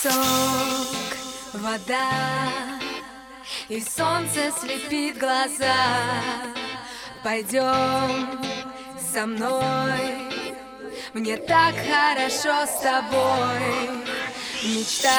Песок, вода И солнце слепит глаза. Пойдем со мной Мне так хорошо с тобой. Мечта.